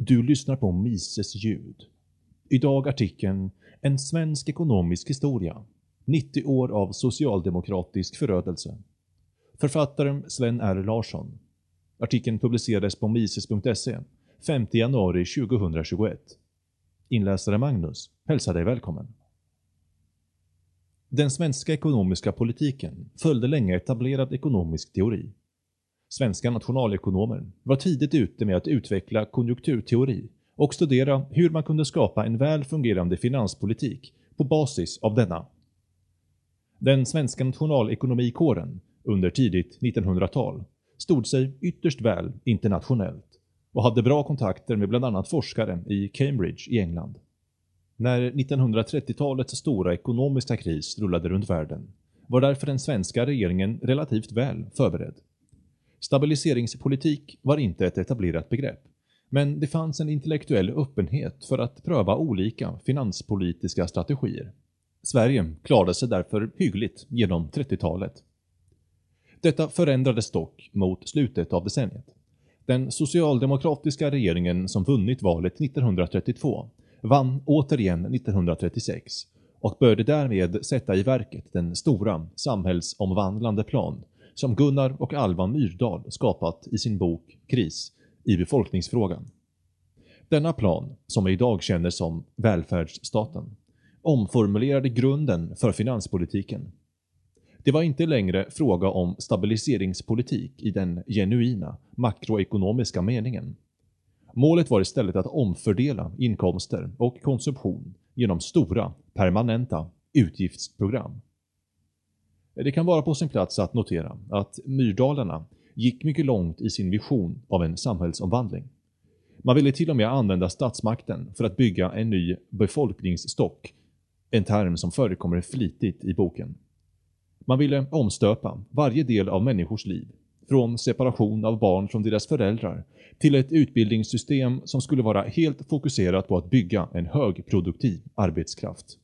Du lyssnar på Mises ljud. Idag artikeln En svensk ekonomisk historia. 90 år av socialdemokratisk förödelse. Författaren Sven R. Larsson. Artikeln publicerades på mises.se 5 januari 2021. Inläsare Magnus hälsar dig välkommen. Den svenska ekonomiska politiken följde länge etablerad ekonomisk teori. Svenska nationalekonomer var tidigt ute med att utveckla konjunkturteori och studera hur man kunde skapa en väl fungerande finanspolitik på basis av denna. Den svenska nationalekonomikåren under tidigt 1900-tal stod sig ytterst väl internationellt och hade bra kontakter med bland annat forskare i Cambridge i England. När 1930-talets stora ekonomiska kris rullade runt världen var därför den svenska regeringen relativt väl förberedd. Stabiliseringspolitik var inte ett etablerat begrepp, men det fanns en intellektuell öppenhet för att pröva olika finanspolitiska strategier. Sverige klarade sig därför hyggligt genom 30-talet. Detta förändrades dock mot slutet av decenniet. Den socialdemokratiska regeringen som vunnit valet 1932 vann återigen 1936 och började därmed sätta i verket den stora samhällsomvandlande plan som Gunnar och Alva Myrdal skapat i sin bok Kris i befolkningsfrågan. Denna plan, som vi idag känner som välfärdsstaten, omformulerade grunden för finanspolitiken. Det var inte längre fråga om stabiliseringspolitik i den genuina makroekonomiska meningen. Målet var istället att omfördela inkomster och konsumtion genom stora, permanenta utgiftsprogram. Det kan vara på sin plats att notera att Myrdalarna gick mycket långt i sin vision av en samhällsomvandling. Man ville till och med använda statsmakten för att bygga en ny befolkningsstock, en term som förekommer flitigt i boken. Man ville omstöpa varje del av människors liv, från separation av barn från deras föräldrar till ett utbildningssystem som skulle vara helt fokuserat på att bygga en högproduktiv arbetskraft.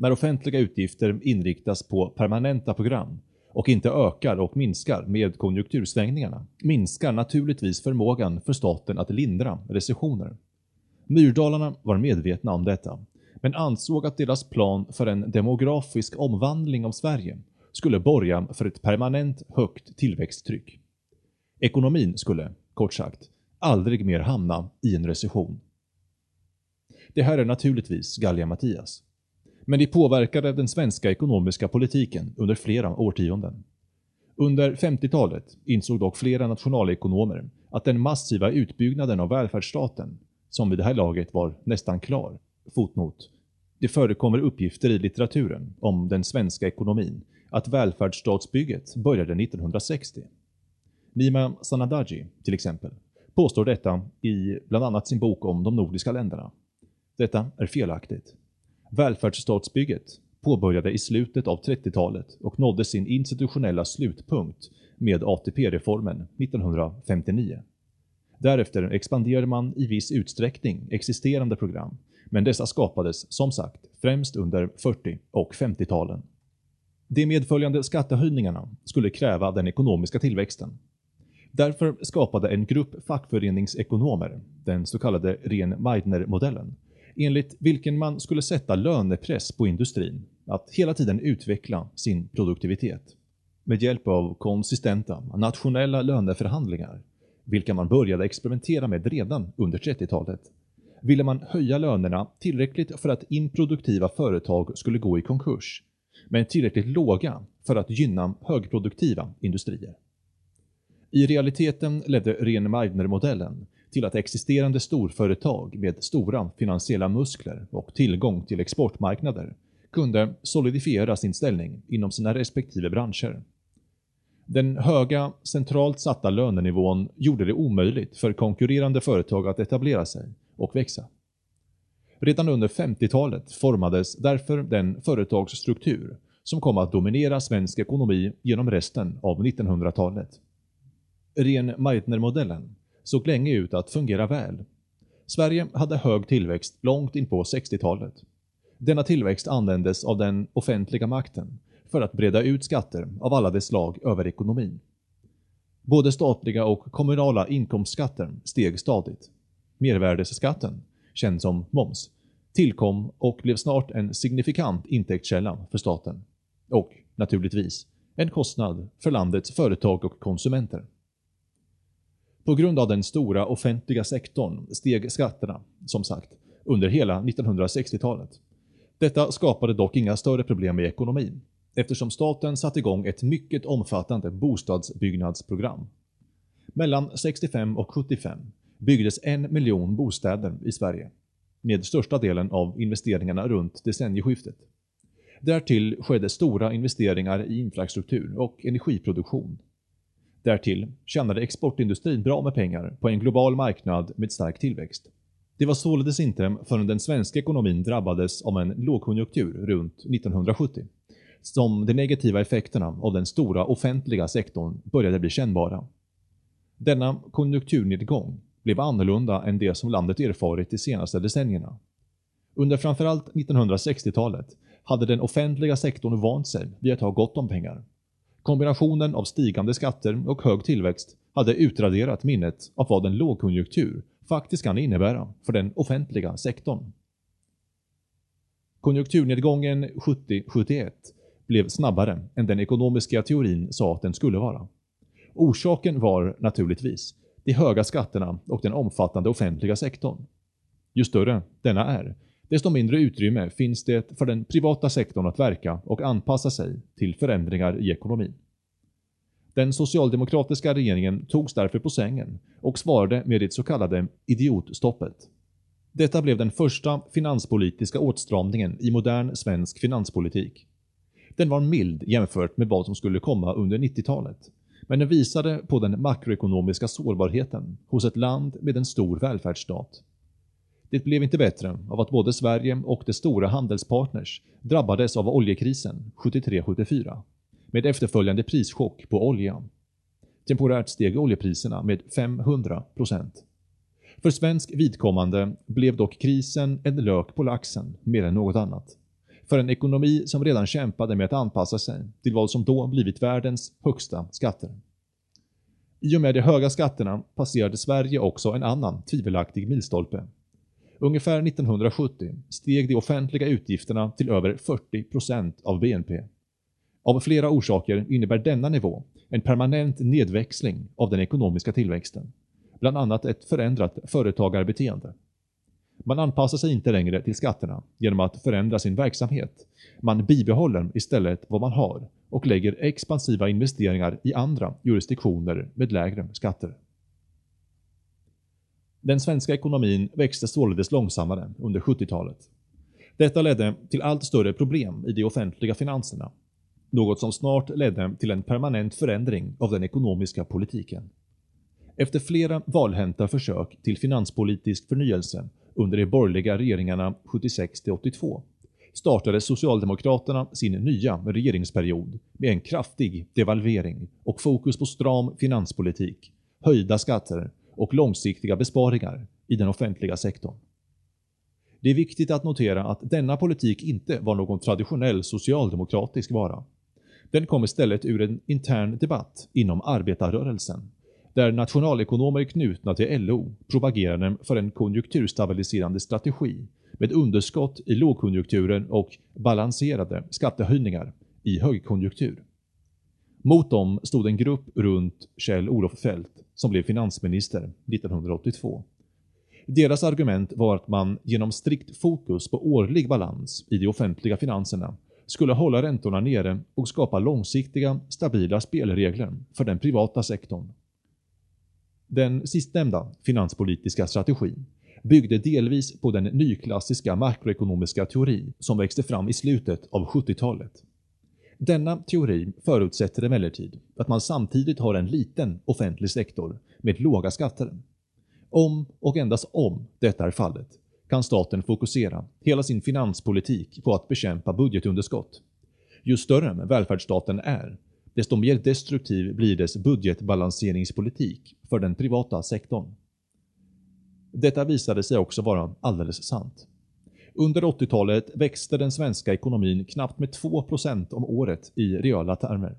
När offentliga utgifter inriktas på permanenta program och inte ökar och minskar med konjunktursvängningarna, minskar naturligtvis förmågan för staten att lindra recessioner. Myrdalarna var medvetna om detta, men ansåg att deras plan för en demografisk omvandling av Sverige skulle borga för ett permanent högt tillväxttryck. Ekonomin skulle, kort sagt, aldrig mer hamna i en recession. Det här är naturligtvis Gallia Mattias men de påverkade den svenska ekonomiska politiken under flera årtionden. Under 50-talet insåg dock flera nationalekonomer att den massiva utbyggnaden av välfärdsstaten, som vid det här laget var nästan klar, fotnot, det förekommer uppgifter i litteraturen om den svenska ekonomin att välfärdsstatsbygget började 1960. Nima Sanadaji, till exempel, påstår detta i bland annat sin bok om de nordiska länderna. Detta är felaktigt. Välfärdsstatsbygget påbörjade i slutet av 30-talet och nådde sin institutionella slutpunkt med ATP-reformen 1959. Därefter expanderade man i viss utsträckning existerande program, men dessa skapades som sagt främst under 40 och 50-talen. De medföljande skattehöjningarna skulle kräva den ekonomiska tillväxten. Därför skapade en grupp fackföreningsekonomer, den så kallade Rehn-Meidner-modellen, enligt vilken man skulle sätta lönepress på industrin att hela tiden utveckla sin produktivitet. Med hjälp av konsistenta nationella löneförhandlingar, vilka man började experimentera med redan under 30-talet, ville man höja lönerna tillräckligt för att improduktiva företag skulle gå i konkurs, men tillräckligt låga för att gynna högproduktiva industrier. I realiteten ledde Rehn-Meidner-modellen till att existerande storföretag med stora finansiella muskler och tillgång till exportmarknader kunde solidifiera sin ställning inom sina respektive branscher. Den höga, centralt satta lönenivån gjorde det omöjligt för konkurrerande företag att etablera sig och växa. Redan under 50-talet formades därför den företagsstruktur som kom att dominera svensk ekonomi genom resten av 1900-talet. Rehn-Meitner-modellen såg länge ut att fungera väl. Sverige hade hög tillväxt långt in på 60-talet. Denna tillväxt användes av den offentliga makten för att breda ut skatter av alla dess slag över ekonomin. Både statliga och kommunala inkomstskatter steg stadigt. Mervärdesskatten, känd som moms, tillkom och blev snart en signifikant intäktskälla för staten. Och, naturligtvis, en kostnad för landets företag och konsumenter. På grund av den stora offentliga sektorn steg skatterna, som sagt, under hela 1960-talet. Detta skapade dock inga större problem i ekonomin, eftersom staten satte igång ett mycket omfattande bostadsbyggnadsprogram. Mellan 65 och 75 byggdes en miljon bostäder i Sverige, med största delen av investeringarna runt decennieskiftet. Därtill skedde stora investeringar i infrastruktur och energiproduktion. Därtill tjänade exportindustrin bra med pengar på en global marknad med stark tillväxt. Det var således inte förrän den svenska ekonomin drabbades av en lågkonjunktur runt 1970 som de negativa effekterna av den stora offentliga sektorn började bli kännbara. Denna konjunkturnedgång blev annorlunda än det som landet erfarit de senaste decennierna. Under framförallt 1960-talet hade den offentliga sektorn vant sig vid att ha gott om pengar. Kombinationen av stigande skatter och hög tillväxt hade utraderat minnet av vad en lågkonjunktur faktiskt kan innebära för den offentliga sektorn. Konjunkturnedgången 70-71 blev snabbare än den ekonomiska teorin sa att den skulle vara. Orsaken var naturligtvis de höga skatterna och den omfattande offentliga sektorn. Ju större denna är, desto mindre utrymme finns det för den privata sektorn att verka och anpassa sig till förändringar i ekonomin. Den socialdemokratiska regeringen togs därför på sängen och svarade med det så kallade idiotstoppet. Detta blev den första finanspolitiska åtstramningen i modern svensk finanspolitik. Den var mild jämfört med vad som skulle komma under 90-talet, men den visade på den makroekonomiska sårbarheten hos ett land med en stor välfärdsstat. Det blev inte bättre av att både Sverige och de stora handelspartners drabbades av oljekrisen 73-74 med efterföljande prischock på olja. Temporärt steg oljepriserna med 500%. För svensk vidkommande blev dock krisen en lök på laxen mer än något annat. För en ekonomi som redan kämpade med att anpassa sig till vad som då blivit världens högsta skatter. I och med de höga skatterna passerade Sverige också en annan tvivelaktig milstolpe. Ungefär 1970 steg de offentliga utgifterna till över 40% av BNP. Av flera orsaker innebär denna nivå en permanent nedväxling av den ekonomiska tillväxten. Bland annat ett förändrat företagarbeteende. Man anpassar sig inte längre till skatterna genom att förändra sin verksamhet. Man bibehåller istället vad man har och lägger expansiva investeringar i andra jurisdiktioner med lägre skatter. Den svenska ekonomin växte således långsammare under 70-talet. Detta ledde till allt större problem i de offentliga finanserna något som snart ledde till en permanent förändring av den ekonomiska politiken. Efter flera valhänta försök till finanspolitisk förnyelse under de borgerliga regeringarna 76-82 startade Socialdemokraterna sin nya regeringsperiod med en kraftig devalvering och fokus på stram finanspolitik, höjda skatter och långsiktiga besparingar i den offentliga sektorn. Det är viktigt att notera att denna politik inte var någon traditionell socialdemokratisk vara. Den kom istället ur en intern debatt inom arbetarrörelsen, där nationalekonomer knutna till LO propagerade för en konjunkturstabiliserande strategi med underskott i lågkonjunkturen och balanserade skattehöjningar i högkonjunktur. Mot dem stod en grupp runt Kjell-Olof Feldt som blev finansminister 1982. Deras argument var att man genom strikt fokus på årlig balans i de offentliga finanserna skulle hålla räntorna nere och skapa långsiktiga, stabila spelregler för den privata sektorn. Den sistnämnda finanspolitiska strategin byggde delvis på den nyklassiska makroekonomiska teori som växte fram i slutet av 70-talet. Denna teori förutsätter emellertid att man samtidigt har en liten offentlig sektor med låga skatter. Om och endast om detta är fallet kan staten fokusera hela sin finanspolitik på att bekämpa budgetunderskott. Ju större välfärdsstaten är, desto mer destruktiv blir dess budgetbalanseringspolitik för den privata sektorn. Detta visade sig också vara alldeles sant. Under 80-talet växte den svenska ekonomin knappt med 2% om året i reala termer.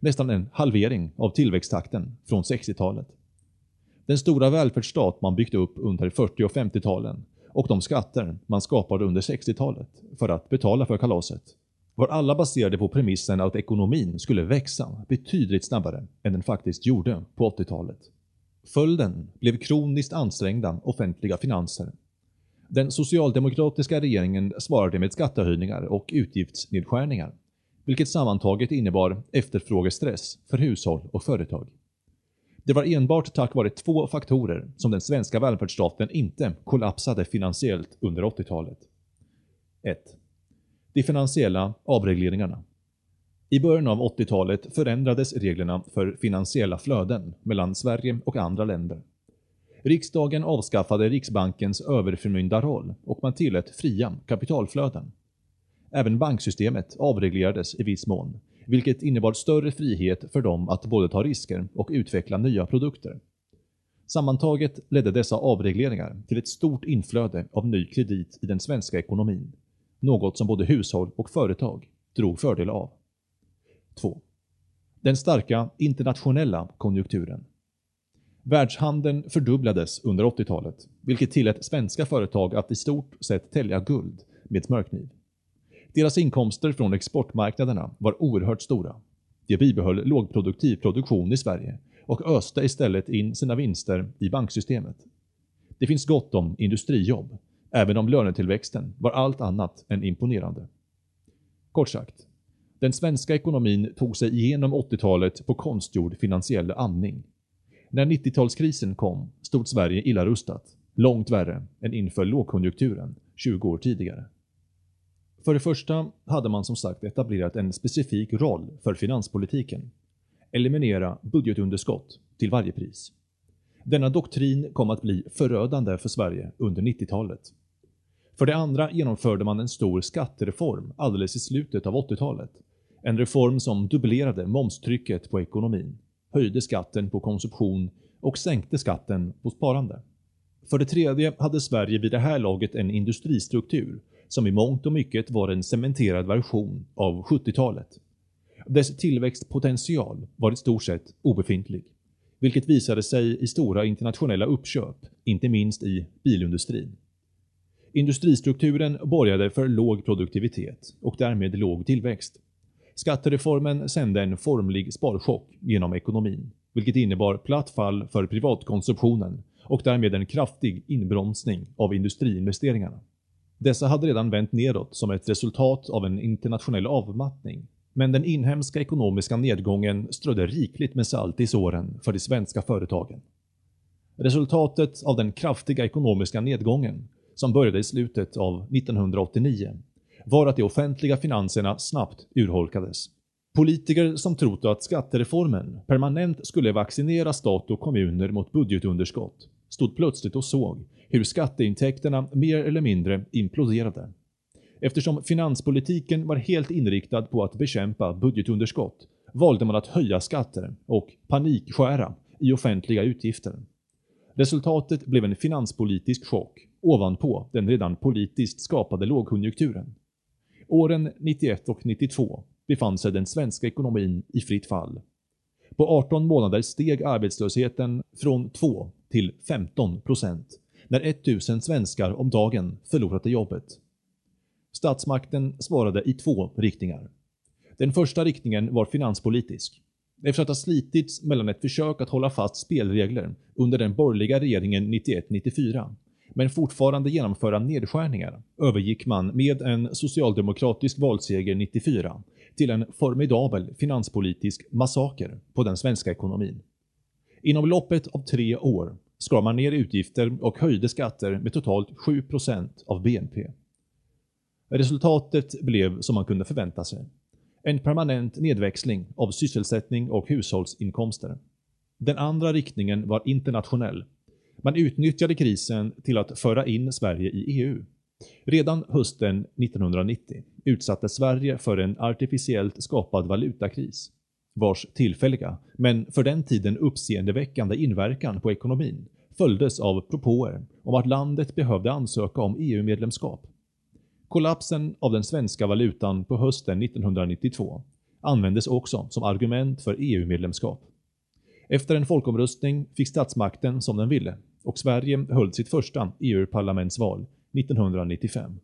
nästan en halvering av tillväxttakten från 60-talet. Den stora välfärdsstat man byggt upp under 40 och 50-talen och de skatter man skapade under 60-talet för att betala för kalaset var alla baserade på premissen att ekonomin skulle växa betydligt snabbare än den faktiskt gjorde på 80-talet. Följden blev kroniskt ansträngda offentliga finanser. Den socialdemokratiska regeringen svarade med skattehöjningar och utgiftsnedskärningar, vilket sammantaget innebar efterfrågestress för hushåll och företag. Det var enbart tack vare två faktorer som den svenska välfärdsstaten inte kollapsade finansiellt under 80-talet. 1. De finansiella avregleringarna. I början av 80-talet förändrades reglerna för finansiella flöden mellan Sverige och andra länder. Riksdagen avskaffade Riksbankens överförmyndarroll och man tillät fria kapitalflöden. Även banksystemet avreglerades i viss mån, vilket innebar större frihet för dem att både ta risker och utveckla nya produkter. Sammantaget ledde dessa avregleringar till ett stort inflöde av ny kredit i den svenska ekonomin, något som både hushåll och företag drog fördel av. 2. Den starka internationella konjunkturen. Världshandeln fördubblades under 80-talet, vilket tillät svenska företag att i stort sett tälja guld med smörkniv. Deras inkomster från exportmarknaderna var oerhört stora. De bibehöll lågproduktiv produktion i Sverige och öste istället in sina vinster i banksystemet. Det finns gott om industrijobb, även om lönetillväxten var allt annat än imponerande. Kort sagt, den svenska ekonomin tog sig igenom 80-talet på konstgjord finansiell andning. När 90-talskrisen kom stod Sverige illa rustat, långt värre än inför lågkonjunkturen 20 år tidigare. För det första hade man som sagt etablerat en specifik roll för finanspolitiken. Eliminera budgetunderskott till varje pris. Denna doktrin kom att bli förödande för Sverige under 90-talet. För det andra genomförde man en stor skattereform alldeles i slutet av 80-talet. En reform som dubblerade momstrycket på ekonomin, höjde skatten på konsumtion och sänkte skatten på sparande. För det tredje hade Sverige vid det här laget en industristruktur som i mångt och mycket var en cementerad version av 70-talet. Dess tillväxtpotential var i stort sett obefintlig, vilket visade sig i stora internationella uppköp, inte minst i bilindustrin. Industristrukturen borgade för låg produktivitet och därmed låg tillväxt. Skattereformen sände en formlig sparchock genom ekonomin, vilket innebar platt fall för privatkonsumtionen och därmed en kraftig inbromsning av industriinvesteringarna. Dessa hade redan vänt nedåt som ett resultat av en internationell avmattning, men den inhemska ekonomiska nedgången strödde rikligt med salt i såren för de svenska företagen. Resultatet av den kraftiga ekonomiska nedgången, som började i slutet av 1989, var att de offentliga finanserna snabbt urholkades. Politiker som trott att skattereformen permanent skulle vaccinera stat och kommuner mot budgetunderskott stod plötsligt och såg hur skatteintäkterna mer eller mindre imploderade. Eftersom finanspolitiken var helt inriktad på att bekämpa budgetunderskott valde man att höja skatter och panikskära i offentliga utgifter. Resultatet blev en finanspolitisk chock ovanpå den redan politiskt skapade lågkonjunkturen. Åren 91 och 92 befann sig den svenska ekonomin i fritt fall. På 18 månader steg arbetslösheten från 2 till 15 procent när 1000 svenskar om dagen förlorade jobbet. Statsmakten svarade i två riktningar. Den första riktningen var finanspolitisk. Efter att ha slitits mellan ett försök att hålla fast spelregler under den borgerliga regeringen 91-94 men fortfarande genomföra nedskärningar övergick man med en socialdemokratisk valseger 94 till en formidabel finanspolitisk massaker på den svenska ekonomin. Inom loppet av tre år skar man ner utgifter och höjde skatter med totalt 7% av BNP. Resultatet blev som man kunde förvänta sig. En permanent nedväxling av sysselsättning och hushållsinkomster. Den andra riktningen var internationell. Man utnyttjade krisen till att föra in Sverige i EU. Redan hösten 1990 utsattes Sverige för en artificiellt skapad valutakris vars tillfälliga, men för den tiden uppseendeväckande inverkan på ekonomin följdes av propåer om att landet behövde ansöka om EU-medlemskap. Kollapsen av den svenska valutan på hösten 1992 användes också som argument för EU-medlemskap. Efter en folkomröstning fick statsmakten som den ville och Sverige höll sitt första EU-parlamentsval 1995.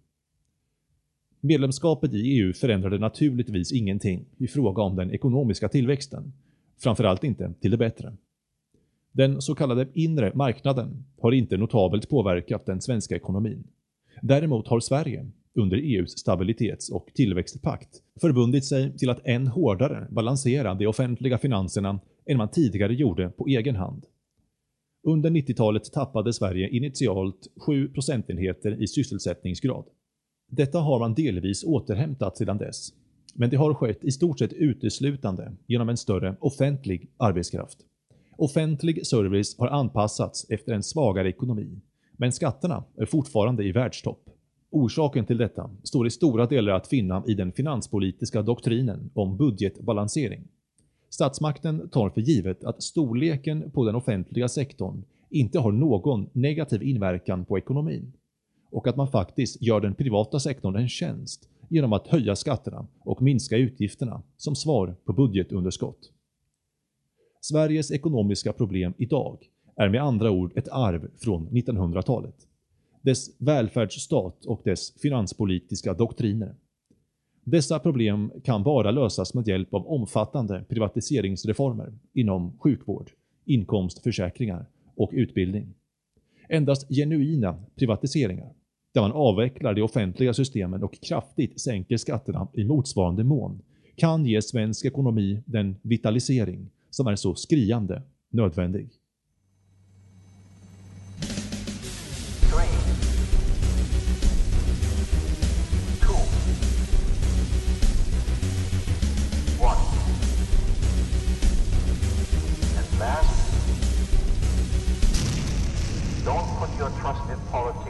Medlemskapet i EU förändrade naturligtvis ingenting i fråga om den ekonomiska tillväxten, framförallt inte till det bättre. Den så kallade inre marknaden har inte notabelt påverkat den svenska ekonomin. Däremot har Sverige, under EUs stabilitets- och tillväxtpakt, förbundit sig till att än hårdare balansera de offentliga finanserna än man tidigare gjorde på egen hand. Under 90-talet tappade Sverige initialt 7 procentenheter i sysselsättningsgrad. Detta har man delvis återhämtat sedan dess, men det har skett i stort sett uteslutande genom en större offentlig arbetskraft. Offentlig service har anpassats efter en svagare ekonomi, men skatterna är fortfarande i världstopp. Orsaken till detta står i stora delar att finna i den finanspolitiska doktrinen om budgetbalansering. Statsmakten tar för givet att storleken på den offentliga sektorn inte har någon negativ inverkan på ekonomin och att man faktiskt gör den privata sektorn en tjänst genom att höja skatterna och minska utgifterna som svar på budgetunderskott. Sveriges ekonomiska problem idag är med andra ord ett arv från 1900-talet. Dess välfärdsstat och dess finanspolitiska doktriner. Dessa problem kan bara lösas med hjälp av omfattande privatiseringsreformer inom sjukvård, inkomstförsäkringar och utbildning. Endast genuina privatiseringar, där man avvecklar de offentliga systemen och kraftigt sänker skatterna i motsvarande mån, kan ge svensk ekonomi den vitalisering som är så skriande nödvändig. your trusted politics.